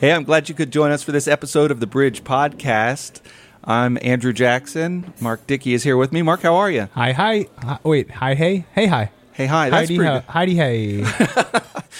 Hey, I'm glad you could join us for this episode of the Bridge Podcast. I'm Andrew Jackson. Mark Dickey is here with me. Mark, how are you? Hi, hi. hi wait, hi, hey, hey, hi. Hey, hi. That's Heidi, pretty good. Heidi, hey.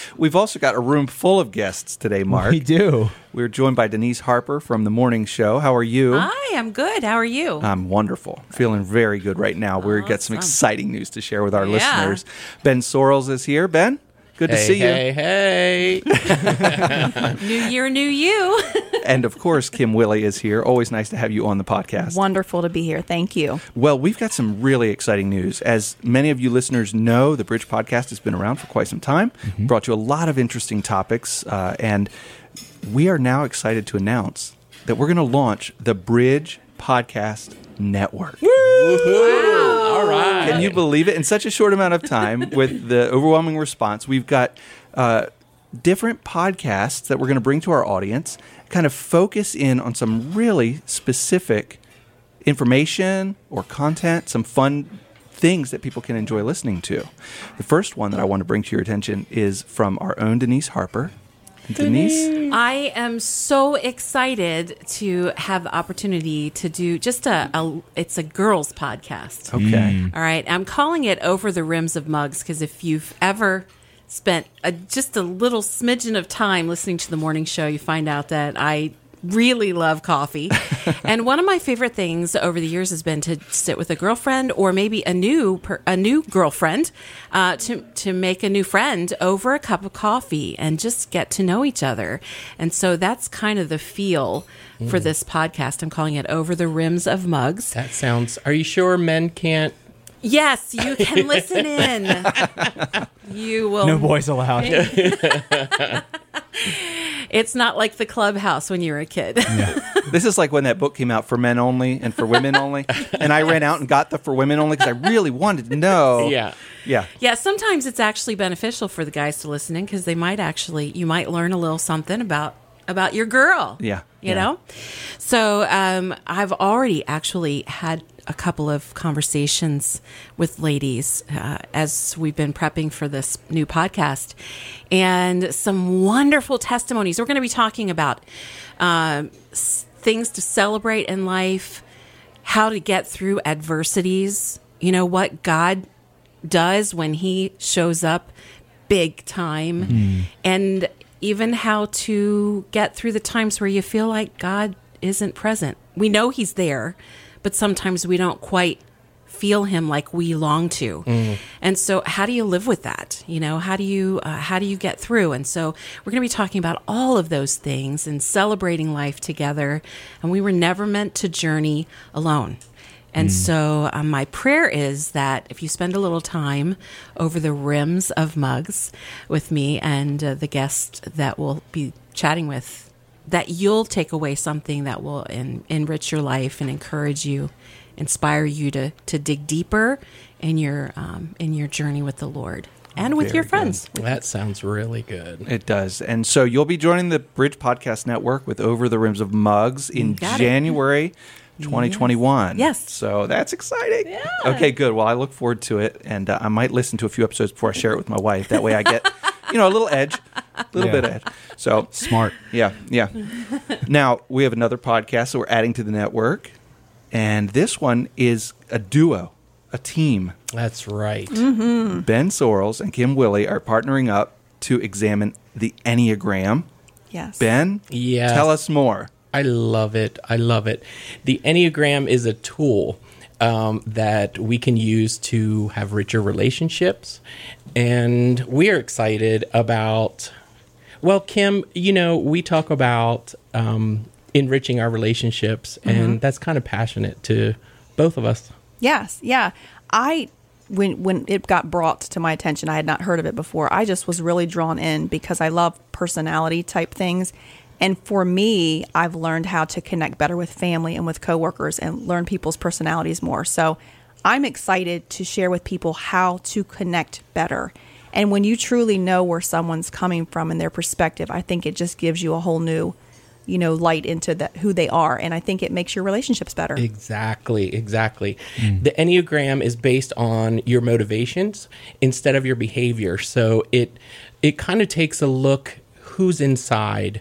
We've also got a room full of guests today, Mark. we do. We're joined by Denise Harper from The Morning Show. How are you? Hi, I'm good. How are you? I'm wonderful. Feeling very good right now. We've got some exciting news to share with our Yeah. listeners. Ben Sorrells is here. Ben, good to hey, see you. hey, hey. new year, new you. And of course, Kim Willey is here. Always nice to have you on the podcast. Wonderful to be here. Thank you. Well, we've got some really exciting news. As many of you listeners know, the Bridge Podcast has been around for quite some time, brought you a lot of interesting topics, uh, and we are now excited to announce that we're going to launch the Bridge Podcast Network. All right. Can you believe it? In such a short amount of time, with the overwhelming response, we've got uh, different podcasts that we're going to bring to our audience, kind of focus in on some really specific information or content, some fun things that people can enjoy listening to. The first one that I want to bring to your attention is from our own Denise Harper. Denise, I am so excited to have the opportunity to do just a, a it's a girls podcast. okay. Mm. All right, I'm calling it Over the Rims of Mugs because if you've ever spent a, just a little smidgen of time listening to the morning show, you find out that I really love coffee. and one of my favorite things over the years has been to sit with a girlfriend or maybe a new per, a new girlfriend uh, to to make a new friend over a cup of coffee and just get to know each other. And so that's kind of the feel for this podcast. I'm calling it Over the Rims of Mugs. That sounds. Are you sure men can't? Yes, you can listen in. You will. No boys allowed. It's not like the clubhouse when you were a kid. This is like when that book came out for men only and for women only. And I ran out and got the for women only because I really wanted to know. Yeah. Yeah. yeah, sometimes it's actually beneficial for the guys to listen in because they might actually you might learn a little something about about your girl. Yeah, you yeah. know. So um, I've already actually had a couple of conversations with ladies uh, as we've been prepping for this new podcast, and some wonderful testimonies. We're going to be talking about s- things to celebrate in life, how to get through adversities. You know what God does when he shows up big time and even how to get through the times where you feel like God isn't present. We know he's there, but sometimes we don't quite feel him like we long to. And so how do you live with that? You know, how do you uh, how do you get through? And so we're going to be talking about all of those things and celebrating life together. And we were never meant to journey alone. And so, um, my prayer is that if you spend a little time over the rims of mugs with me and uh, the guest that we'll be chatting with, that you'll take away something that will en- enrich your life and encourage you, inspire you to to dig deeper in your um, in your journey with the Lord and with Very your good. friends. That sounds really good. It does. And so you'll be joining the Bridge Podcast Network with Over the Rims of Mugs in Got it. January 2021. Yes. So that's exciting. Yeah. Okay, good. Well, I look forward to it. And uh, I might listen to a few episodes before I share it with my wife. That way I get, you know, a little edge, a little Yeah. bit of edge. So, Smart. yeah, yeah. now, we have another podcast that we're adding to the network. And this one is a duo, a team. That's right. Ben Sorrells and Kim Willey are partnering up to examine the Enneagram. Yes. Ben, Yes. tell us more. I love it. I love it. The Enneagram is a tool um, that we can use to have richer relationships. And we are excited about, well, Kim, you know, we talk about um, enriching our relationships, and that's kind of passionate to both of us. Yes. Yeah. I when when it got brought to my attention, I had not heard of it before. I just was really drawn in because I love personality type things. And for me, I've learned how to connect better with family and with coworkers and learn people's personalities more. So I'm excited to share with people how to connect better. And when you truly know where someone's coming from and their perspective, I think it just gives you a whole new, you know, light into who they are. And I think it makes your relationships better. Exactly, exactly. The Enneagram is based on your motivations instead of your behavior. So it it kind of takes a look who's inside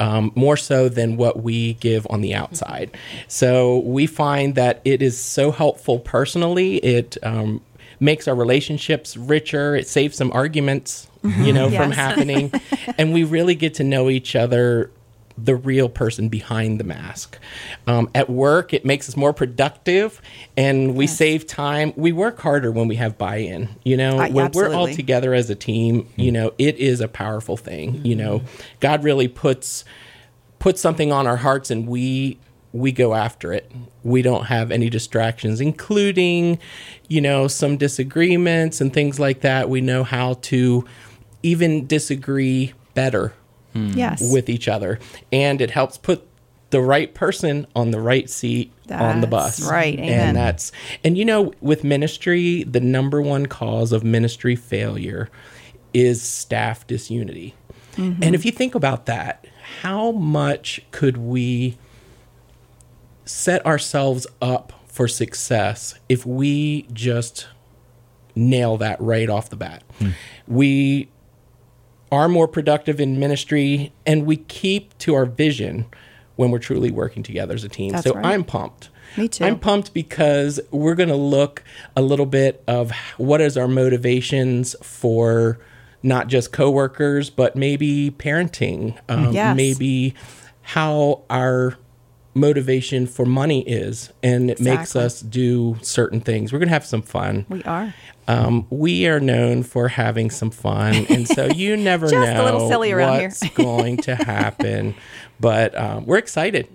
um, more so than what we give on the outside. So we find that it is so helpful personally. It um, makes our relationships richer. It saves some arguments, you know, from happening, and we really get to know each other the real person behind the mask. Um, at work, it makes us more productive and we save time. We work harder when we have buy in. You know, Uh, when we're all together as a team, you know, it is a powerful thing. You know, God really puts puts something on our hearts and we we go after it. We don't have any distractions, including, you know, some disagreements and things like that. We know how to even disagree better Yes. with each other and it helps put the right person on the right seat on the bus right. Amen. and that's and you know with ministry the number one cause of ministry failure is staff disunity Mm-hmm. and if you think about that how much could we set ourselves up for success if we just nail that right off the bat we are more productive in ministry and we keep to our vision when we're truly working together as a team. That's so right. I'm pumped. Me too. I'm pumped because we're going to look a little bit of what is our motivations for not just coworkers, but maybe parenting, um, Yes. maybe how our motivation for money is, and it makes us do certain things. We're going to have some fun. we are. Um, we are known for having some fun, and so you never Just a know little silly around here. what's going to happen. But um, we're excited.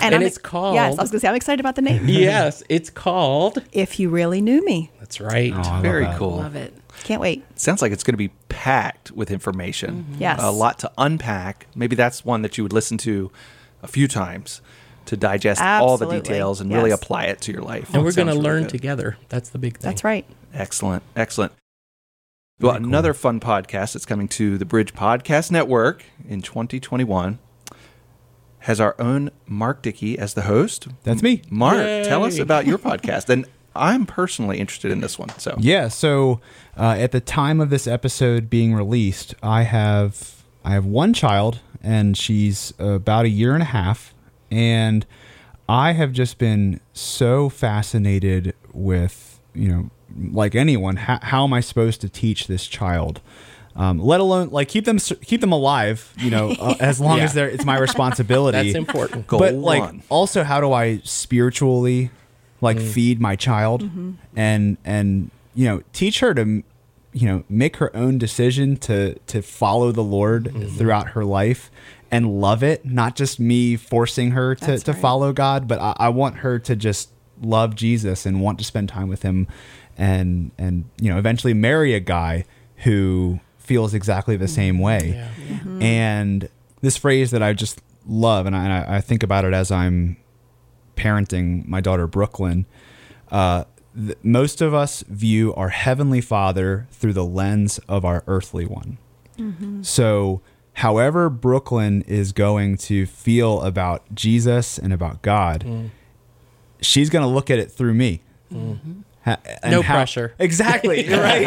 And, And it's called- Yes, I was going to say I'm excited about the name. yes, it's called. If you really knew me, That's right. Oh, I love Very cool. Love it. can't wait. Sounds like it's going to be packed with information. Yes. A lot to unpack. Maybe that's one that you would listen to a few times to digest all the details and really apply it to your life. and we're going to really learn good. together. That's the big thing. That's right. Excellent. Excellent. Well, Very cool. another fun podcast that's coming to the Bridge Podcast Network in 2021 has our own Mark Dickey as the host. That's me. Mark, Yay. tell us about your podcast. And I'm personally interested in this one. So, Yeah. So uh, at the time of this episode being released, I have I have one child, and she's about a year and a half, and I have just been so fascinated with you know like anyone how, how am I supposed to teach this child. Um, let alone like keep them keep them alive, you know, uh, as long Yeah. as they're it's my responsibility. That's important. Go but like also how do i spiritually like feed my child and and you know teach her to you know make her own decision to to follow the lord throughout her life and love it not just me forcing her to, That's to right. follow god but I, I want her to just love jesus and want to spend time with him and and you know eventually marry a guy who feels exactly the same mm-hmm. way Yeah. Mm-hmm. and this phrase that I just love, and I, I think about it as I'm parenting my daughter Brooklyn. Uh, th- most of us view our heavenly Father through the lens of our earthly one. Mm-hmm. So, however Brooklyn is going to feel about Jesus and about God, mm. she's going to look at it through me. Mm-hmm. Ha- and No pressure. Exactly. Right.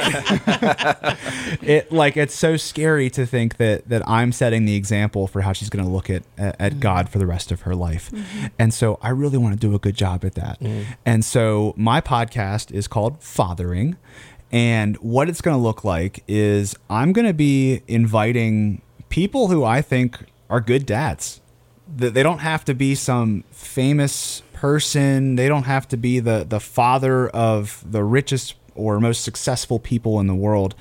it like it's so scary to think that that I'm setting the example for how she's going to look at at, at mm. God for the rest of her life. Mm-hmm. And so I really want to do a good job at that. Mm. And so my podcast is called Fathering and what it's going to look like is I'm going to be inviting people who I think are good dads. They don't have to be some famous person. They don't have to be the the father of the richest or most successful people in the world.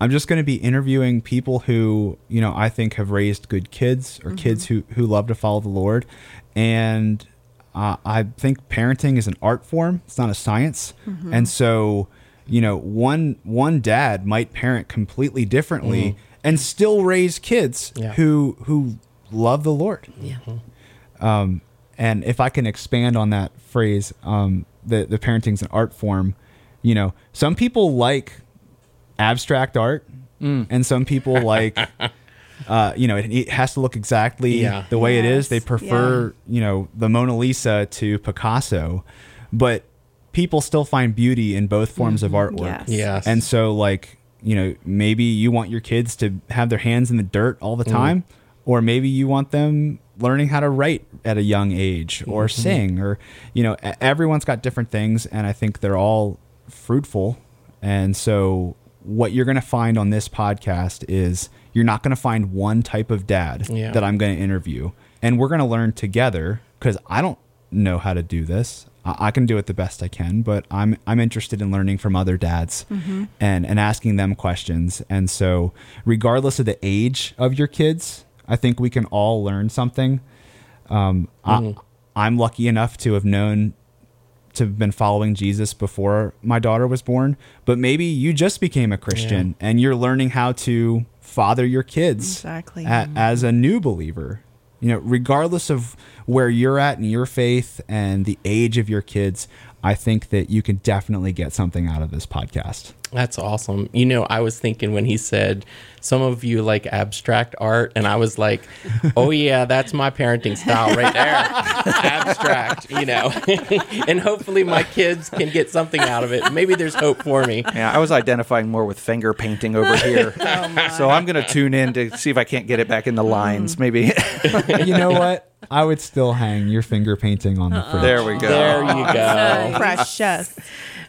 I'm just going to be interviewing people who, you know, I think have raised good kids or mm-hmm. kids who who love to follow the Lord. And uh, I think parenting is an art form. It's not a science. Mm-hmm. And so, you know, one one dad might parent completely differently mm. And still raise kids Yeah. who who love the Lord. Yeah. Um, and if I can expand on that phrase, um, the the parenting's an art form. You know, some people like abstract art, and some people like, uh, you know, it, it has to look exactly Yeah. the way it is. They Yes, prefer, you know, the Mona Lisa to Picasso, but people still find beauty in both forms of artwork. Yes. Yes. And so, like, you know, maybe you want your kids to have their hands in the dirt all the time, or maybe you want them learning how to write at a young age or Mm-hmm. sing or you know everyone's got different things and i think they're all fruitful and so what you're going to find on this podcast is you're not going to find one type of dad Yeah. that i'm going to interview and we're going to learn together because i don't know how to do this I can do it the best I can, but I'm I'm interested in learning from other dads and and asking them questions. And so, regardless of the age of your kids, I think we can all learn something. Um, I, I'm lucky enough to have known to have been following Jesus before my daughter was born, but maybe you just became a Christian and you're learning how to father your kids Exactly. a- as a new believer. You know, regardless of where you're at in your faith and the age of your kids, I think that you can definitely get something out of this podcast. That's awesome. You know, I was thinking when he said some of you like abstract art, and I was like, oh, yeah, that's my parenting style right there. abstract, you know. and hopefully my kids can get something out of it. Maybe there's hope for me. Yeah, I was identifying more with finger painting over here. Oh, so I'm going to tune in to see if I can't get it back in the lines. Maybe. you know what? I would still hang your finger painting on the fridge. there we go. There you go. Nice. Precious.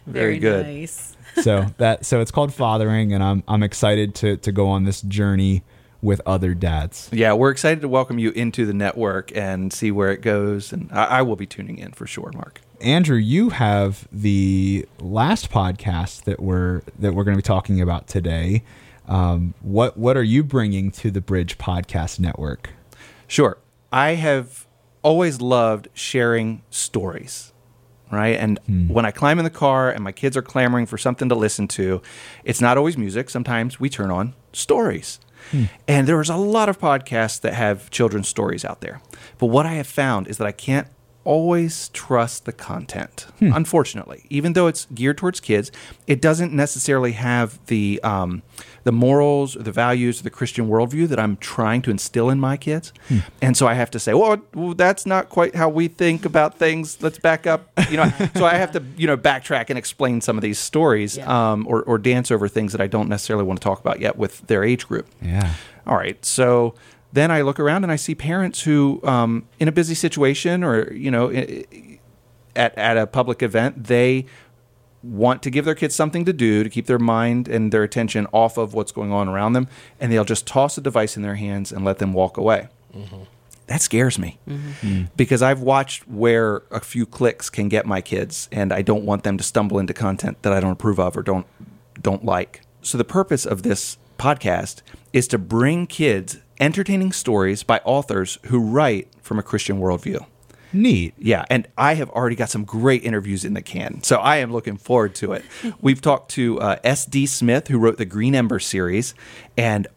Very good. Nice. so that so it's called fathering, and I'm I'm excited to to go on this journey with other dads. Yeah, we're excited to welcome you into the network and see where it goes. And I, I will be tuning in for sure, Mark. Andrew, you have the last podcast that we're that we're going to be talking about today. Um, what what are you bringing to the Bridge Podcast Network? Sure. I have always loved sharing stories, right? And hmm. when I climb in the car and my kids are clamoring for something to listen to, it's not always music. Sometimes we turn on stories. Hmm. And there's a lot of podcasts that have children's stories out there. But what I have found is that I can't always trust the content. Unfortunately, even though it's geared towards kids, it doesn't necessarily have the um, the morals, or the values, or the Christian worldview that I'm trying to instill in my kids. And so I have to say, well, well, that's not quite how we think about things. Let's back up. You know, so I have to you know backtrack and explain some of these stories, Yeah. um, or or dance over things that I don't necessarily want to talk about yet with their age group. Yeah. All right. So then I look around and I see parents who, um, in a busy situation or, you know, i- i- at, at a public event, they want to give their kids something to do to keep their mind and their attention off of what's going on around them. And they'll just toss a device in their hands and let them walk away. Mm-hmm. That scares me mm-hmm. mm. because I've watched where a few clicks can get my kids, and I don't want them to stumble into content that I don't approve of or don't don't like. So the purpose of this podcast is to bring kids entertaining stories by authors who write from a Christian worldview. Neat. Yeah, and I have already got some great interviews in the can, so I am looking forward to it. We've talked to uh, S.D. Smith, who wrote the Green Ember series, and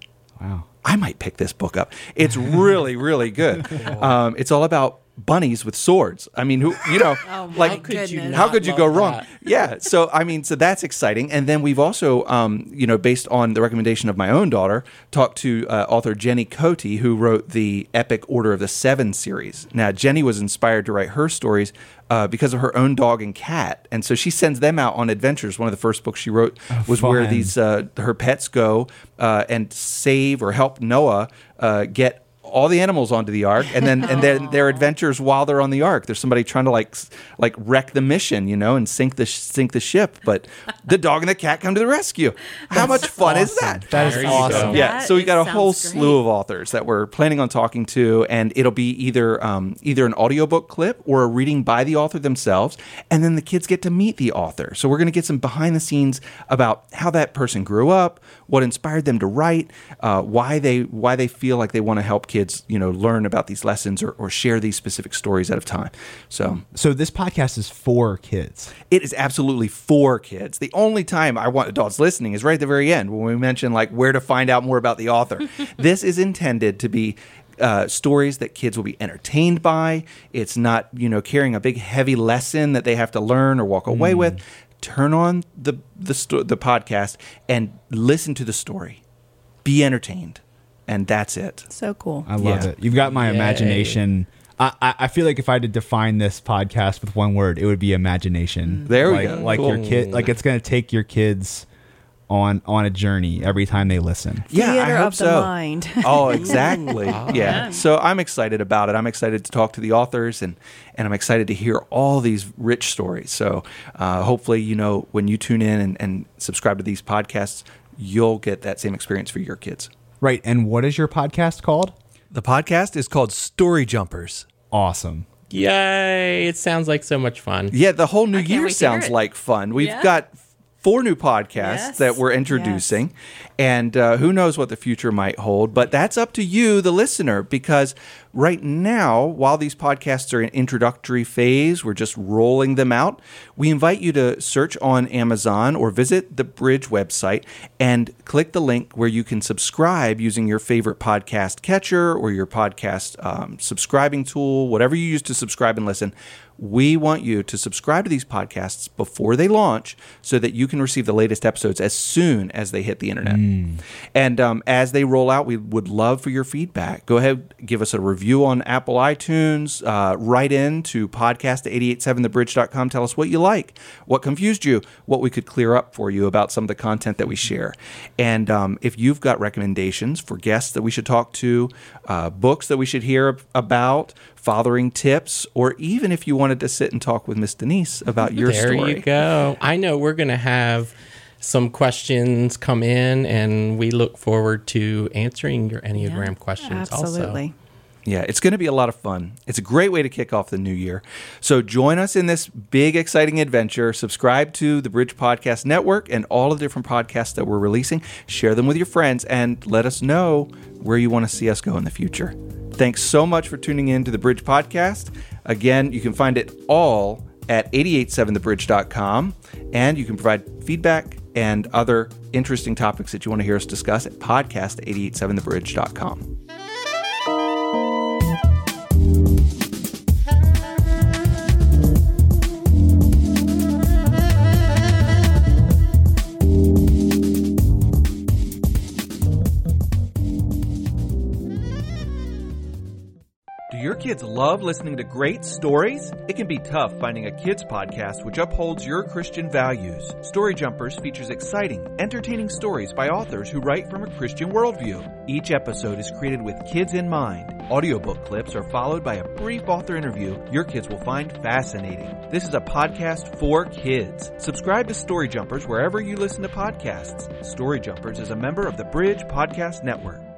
Wow. I might pick this book up. It's really, really good. Um, it's all about bunnies with swords. I mean, who you know, Oh, my like goodness. you how could you love go wrong? that? Yeah. So I mean, so that's exciting. And then we've also, um, you know, based on the recommendation of my own daughter, talked to uh, author Jenny Cote, who wrote the epic Order of the Seven series. Now, Jenny was inspired to write her stories. Uh, because of her own dog and cat, and so she sends them out on adventures. One of the first books she wrote was where these uh, her pets go uh, and save or help Noah uh, get all the animals onto the ark, and then and then their adventures while they're on the ark. There's somebody trying to like like wreck the mission, you know, and sink the sink the ship, but the dog and the cat come to the rescue. How much fun is that? That is There awesome. Yeah, That so we got a whole sounds slew of authors that we're planning on talking to, and it'll be either um, either an audiobook clip or a reading by the author themselves, and then the kids get to meet the author. So we're going to get some behind the scenes about how that person grew up, what inspired them to write, uh, why they why they feel like they want to help kids, you know, learn about these lessons or, or share these specific stories at a time. So So this podcast is for kids. it is absolutely for kids. The only time I want adults listening is right at the very end when we mention like where to find out more about the author. this is intended to be uh, stories that kids will be entertained by. It's not you know carrying a big heavy lesson that they have to learn or walk away with. Turn on the the sto- the podcast and listen to the story. Be entertained, and that's it. So cool. I love Yeah. it. You've got my Yay. imagination. I, I I feel like if I had to define this podcast with one word, it would be imagination. There we like, go. Like your kid, like it's gonna take your kids on on a journey every time they listen. Yeah, I Theater hope of the so. mind. oh, exactly. yeah. So I'm excited about it. I'm excited to talk to the authors, and and I'm excited to hear all these rich stories. So uh, hopefully, you know, when you tune in and, and subscribe to these podcasts, you'll get that same experience for your kids. Right. And what is your podcast called? The podcast is called Story Jumpers. Awesome. Yay! It sounds like so much fun. Yeah, the whole new year wait to hear sounds like fun. We've Yeah. got four new podcasts Yes. that we're introducing, and uh, who knows what the future might hold. But that's up to you, the listener, because right now, while these podcasts are in introductory phase, we're just rolling them out. We invite you to search on Amazon or visit the Bridge website and click the link where you can subscribe using your favorite podcast catcher or your podcast um, subscribing tool, whatever you use to subscribe and listen. We want you to subscribe to these podcasts before they launch so that you can receive the latest episodes as soon as they hit the internet. And um, as they roll out, we would love for your feedback. Go ahead, give us a review on Apple iTunes, uh, write in to podcast at 887thebridge.com. Tell us what you like, what confused you, what we could clear up for you about some of the content that we share. And um, if you've got recommendations for guests that we should talk to, uh, books that we should hear about, fathering tips, or even if you wanted to sit and talk with Miss Denise about your there story. There you go. I know we're going to have some questions come in, and we look forward to answering your Enneagram questions Absolutely. Yeah, it's going to be a lot of fun. It's a great way to kick off the new year. So join us in this big, exciting adventure. Subscribe to the Bridge Podcast Network and all of the different podcasts that we're releasing. Share them with your friends and let us know where you want to see us go in the future. Thanks so much for tuning in to the Bridge Podcast. Again, you can find it all at 887thebridge.com and you can provide feedback and other interesting topics that you want to hear us discuss at podcast887thebridge.com. kids love listening to great stories? It can be tough finding a kids podcast which upholds your Christian values. Story Jumpers features exciting, entertaining stories by authors who write from a Christian worldview. Each episode is created with kids in mind. Audiobook clips are followed by a brief author interview your kids will find fascinating. This is a podcast for kids. Subscribe to Story Jumpers wherever you listen to podcasts. Story Jumpers is a member of the Bridge Podcast Network.